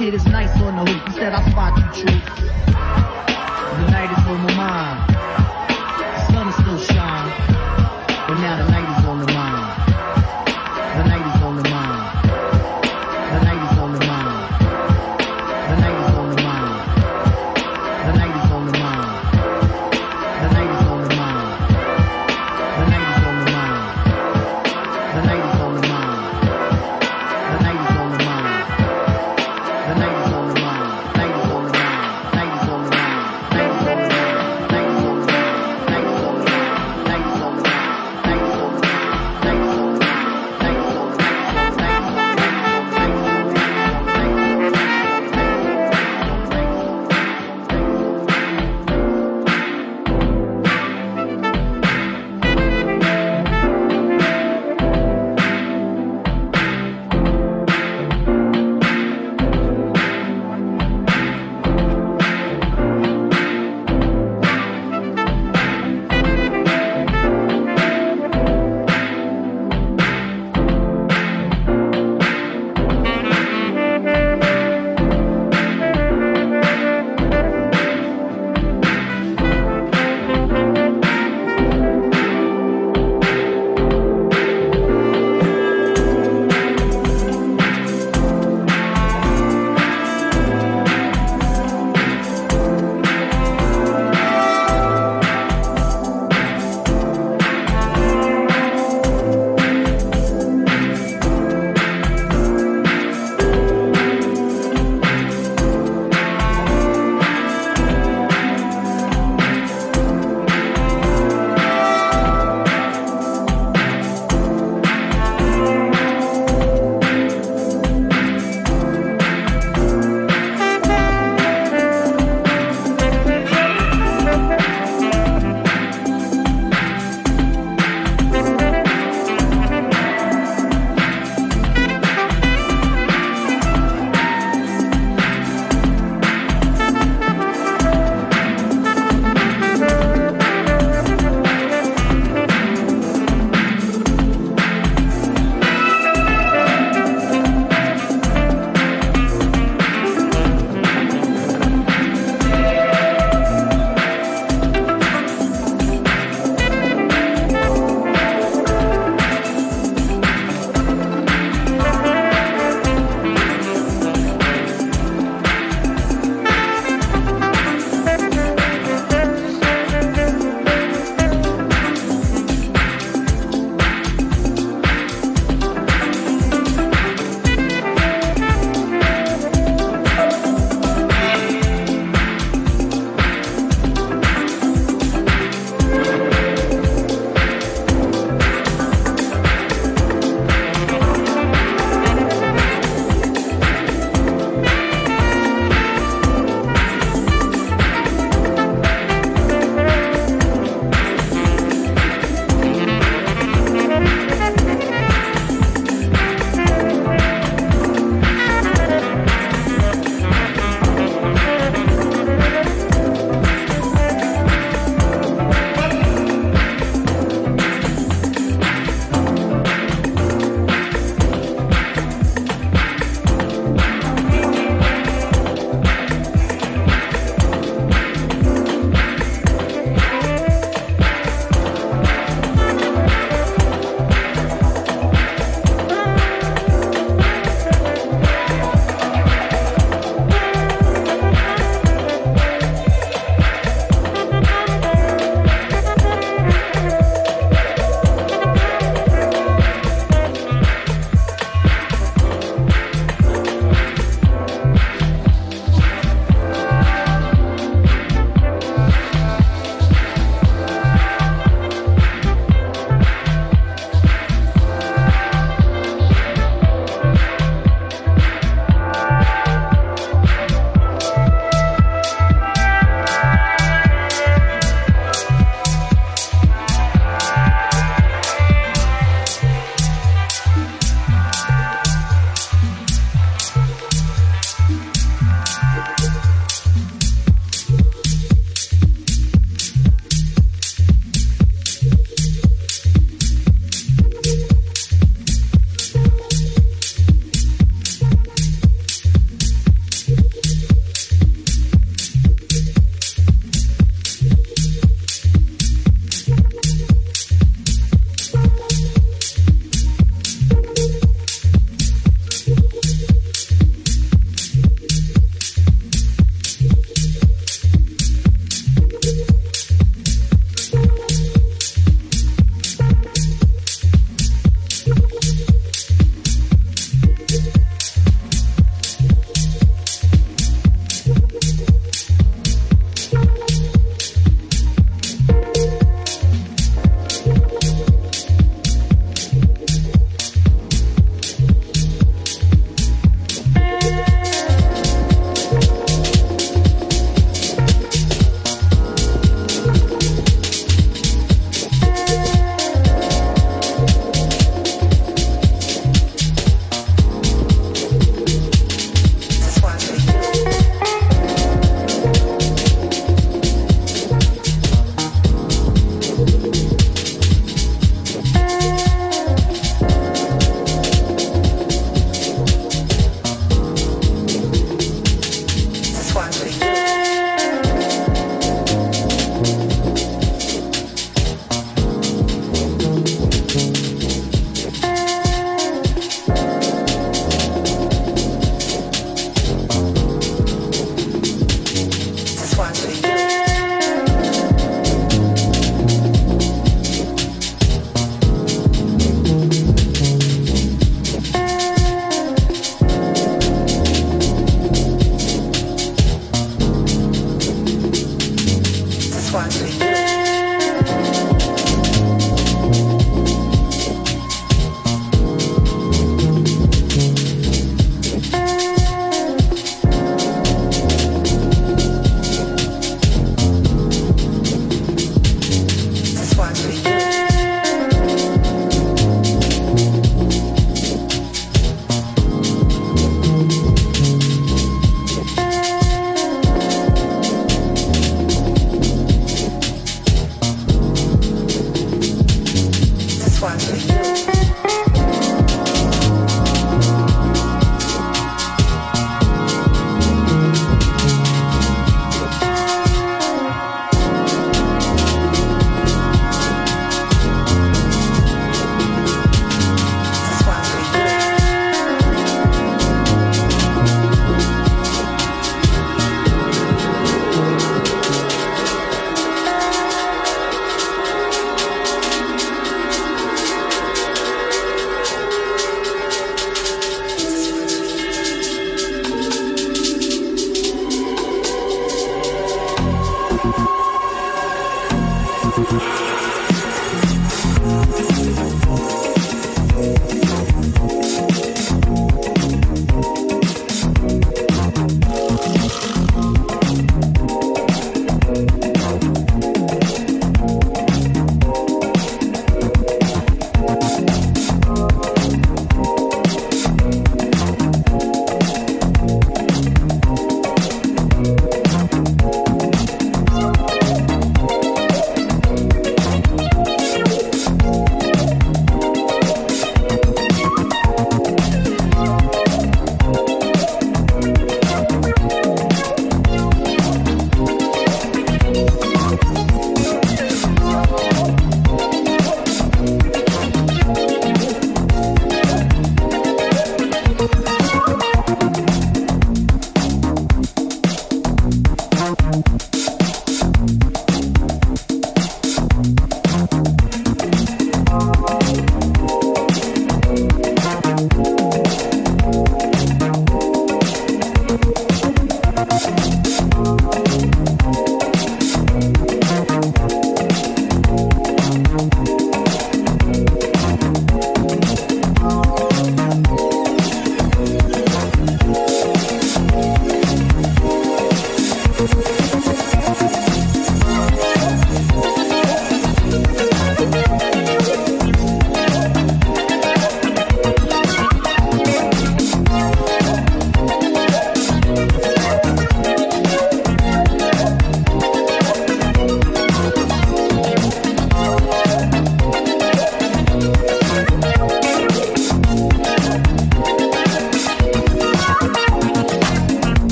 kid is nice on the hoop. He said, I spot you, true. The night is on my mind. The sun is still shining. But now the night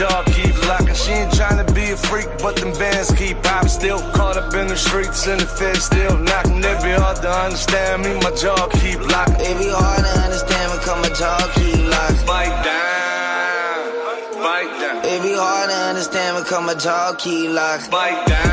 jaw keep locking. She ain't trying to be a freak, but them bands keep popping. Still caught up in the streets and the feds still knocking. It be hard to understand me, my jaw keep locking. It be hard to understand because my jaw keep locking. Bite down, bite down. It be hard to understand because my jaw keep locking. Bite down,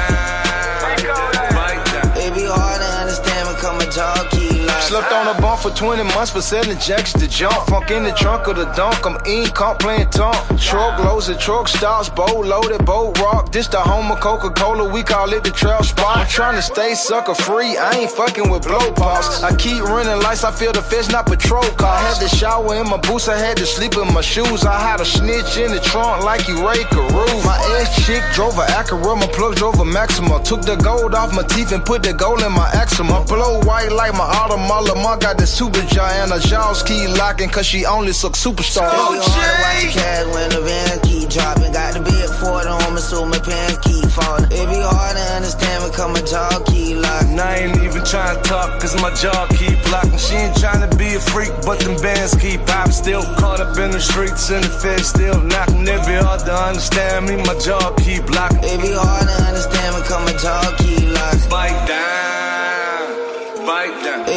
bite down. It be hard to understand my jaw keep locking. Slept on a bump for 20 months for selling jacks to jump. Funk in the trunk of the dunk. I'm in comp playing tonk. Truck loads and truck stops. Boat loaded, boat rock. This the home of Coca Cola. We call it the trail spot. I'm trying to stay sucker free. I ain't fucking with blow pops. I keep running lights. I feel the fish, not patrol car. I had to shower in my boots. I had to sleep in my shoes. I had a snitch in the trunk like you Ray Carew. My ex chick drove a Acura. My plug drove a Maxima. Took the gold off my teeth and put the gold in my axima. Blow white like my Audemars. Lamar got the super giant. Her jaws keep locking cause she only suck superstar. It be hard to watch a cash when the van keep dropping. Got to the big Ford on me, so my pants keep falling. It be hard to understand because my jaw keep locking. I ain't even trying to talk, cause my jaw keep locking. She ain't trying to be a freak, but them bands keep popping. Still caught up in the streets and the feds still knocking. It be hard to understand me, my jaw keep locking. It be hard to understand because my jaw keep locking. Bite down, bite down.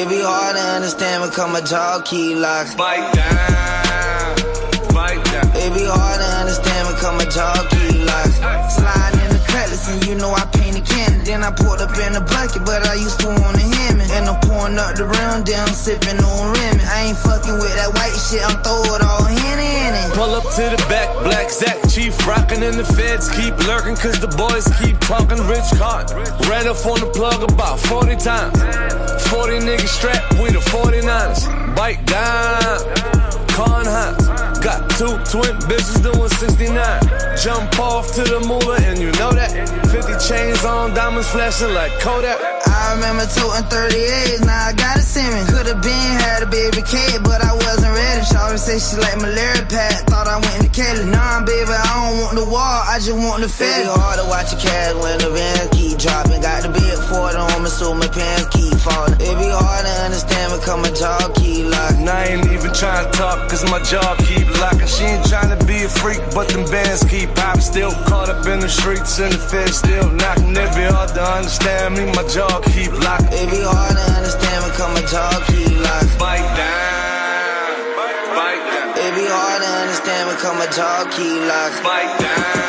It be hard to understand because my jaw keep locking. Bite down, bite down. It be hard to understand because my jaw keep and you know I painted candy. Then I poured up in the bucket, but I used to want to him. And I'm pouring up the down, sipping on. I ain't fucking with that white shit, I'm throw it all in it. Pull up to the back, black Zach, chief rockin' and the feds keep lurking cause the boys keep talking rich card. Ran up on the plug about 40 times. 40 niggas strapped with the 49ers. Bite down, con high. Got two twin bitches doing 69. Jump off to the moolah and you know that. 50 chains on, diamonds flashing like Kodak. I remember toting 38s, now I got a Simmons. Could've been had a baby kid, but I wasn't ready. Shawty say she like malaria pack, thought I went to Kelly. Nah, baby, I don't want the wall, I just want the fed. It be hard to watch a cash when the van keep dropping. Got the big Ford on me, so my pants keep falling. It be hard to understand because my jaw keep locking. I ain't even trying to talk, cause my jaw keep locking. She ain't trying to be a freak, but them bands keep popping. Still caught up in the streets and the feds still knocking. It be hard to understand me, my jaw keep locking. It be hard to understand because my jaw keep locking. Bite down, bite down, It be hard to understand because my jaw keep locking. bite down,